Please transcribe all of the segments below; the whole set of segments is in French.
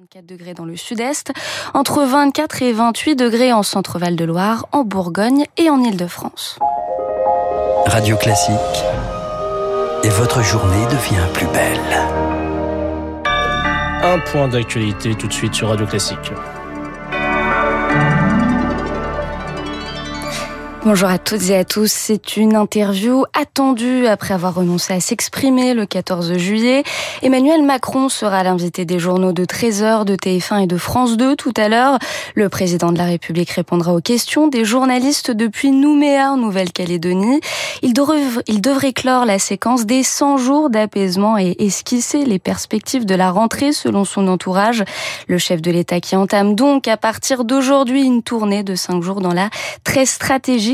34 degrés dans le sud-est, entre 24 et 28 degrés en centre-val de Loire, en Bourgogne et en Île-de-France. Radio Classique. Et votre journée devient plus belle. Un point d'actualité tout de suite sur Radio Classique. Bonjour à toutes et à tous. C'est une interview attendue après avoir renoncé à s'exprimer le 14 juillet. Emmanuel Macron sera l'invité des journaux de 13h, de TF1 et de France 2 tout à l'heure. Le président de la République répondra aux questions des journalistes depuis Nouméa en Nouvelle-Calédonie. Il, il devrait clore la séquence des 100 jours d'apaisement et esquisser les perspectives de la rentrée selon son entourage. Le chef de l'État qui entame donc à partir d'aujourd'hui une tournée de 5 jours dans la très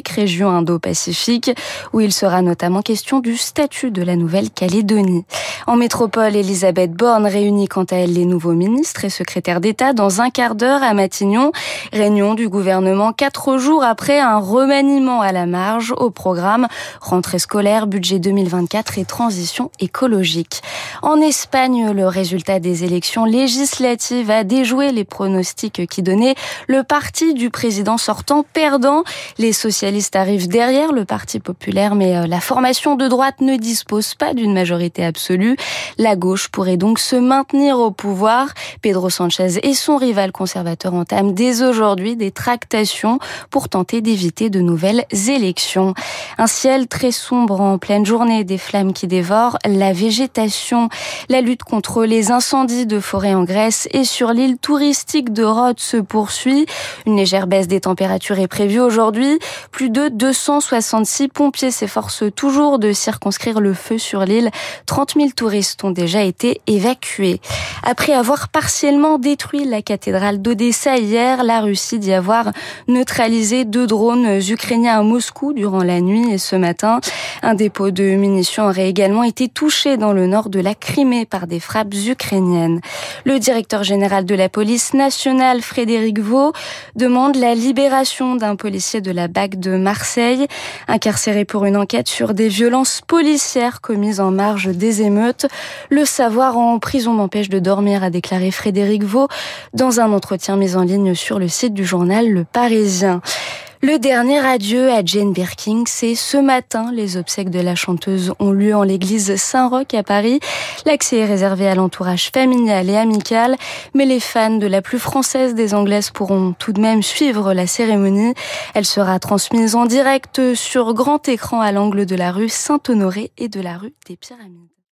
région Indo-Pacifique, où il sera notamment question du statut de la Nouvelle-Calédonie. En métropole, Elisabeth Borne réunit quant à elle les nouveaux ministres et secrétaires d'État dans un quart d'heure à Matignon. Réunion du gouvernement quatre jours après un remaniement à la marge au programme rentrée scolaire, budget 2024 et transition écologique. En Espagne, le résultat des élections législatives a déjoué les pronostics qui donnaient le parti du président sortant perdant. Les socialistes arrivent derrière le Parti populaire, mais euh, la formation de droite ne dispose pas d'une majorité absolue. La gauche pourrait donc se maintenir au pouvoir. Pedro Sanchez et son rival conservateur entament dès aujourd'hui des tractations pour tenter d'éviter de nouvelles élections. Un ciel très sombre en pleine journée, des flammes qui dévorent la végétation. La lutte contre les incendies de forêt en Grèce et sur l'île touristique de Rhodes se poursuit. Une légère baisse des températures est prévue aujourd'hui. Plus de 266 pompiers s'efforcent toujours de circonscrire le feu sur l'île. 30 000 touristes ont déjà été évacués. Après avoir partiellement détruit la cathédrale d'Odessa hier, la Russie dit avoir neutralisé deux drones ukrainiens à Moscou durant la nuit et ce matin. Un dépôt de munitions aurait également été touché dans le nord de la Crimée par des frappes ukrainiennes. Le directeur général de la police nationale, Frédéric Vaux, demande la libération d'un policier de la BAC de Marseille, incarcéré pour une enquête sur des violences policières commises en marge des émeutes. Le savoir en prison m'empêche de dormir, a déclaré Frédéric Vaux dans un entretien mis en ligne sur le site du journal Le Parisien. Le dernier adieu à Jane Birkin, c'est ce matin. Les obsèques de la chanteuse ont lieu en l'église Saint-Roch à Paris. L'accès est réservé à l'entourage familial et amical, mais les fans de la plus française des Anglaises pourront tout de même suivre la cérémonie. Elle sera transmise en direct sur grand écran à l'angle de la rue Saint-Honoré et de la rue des Pyramides.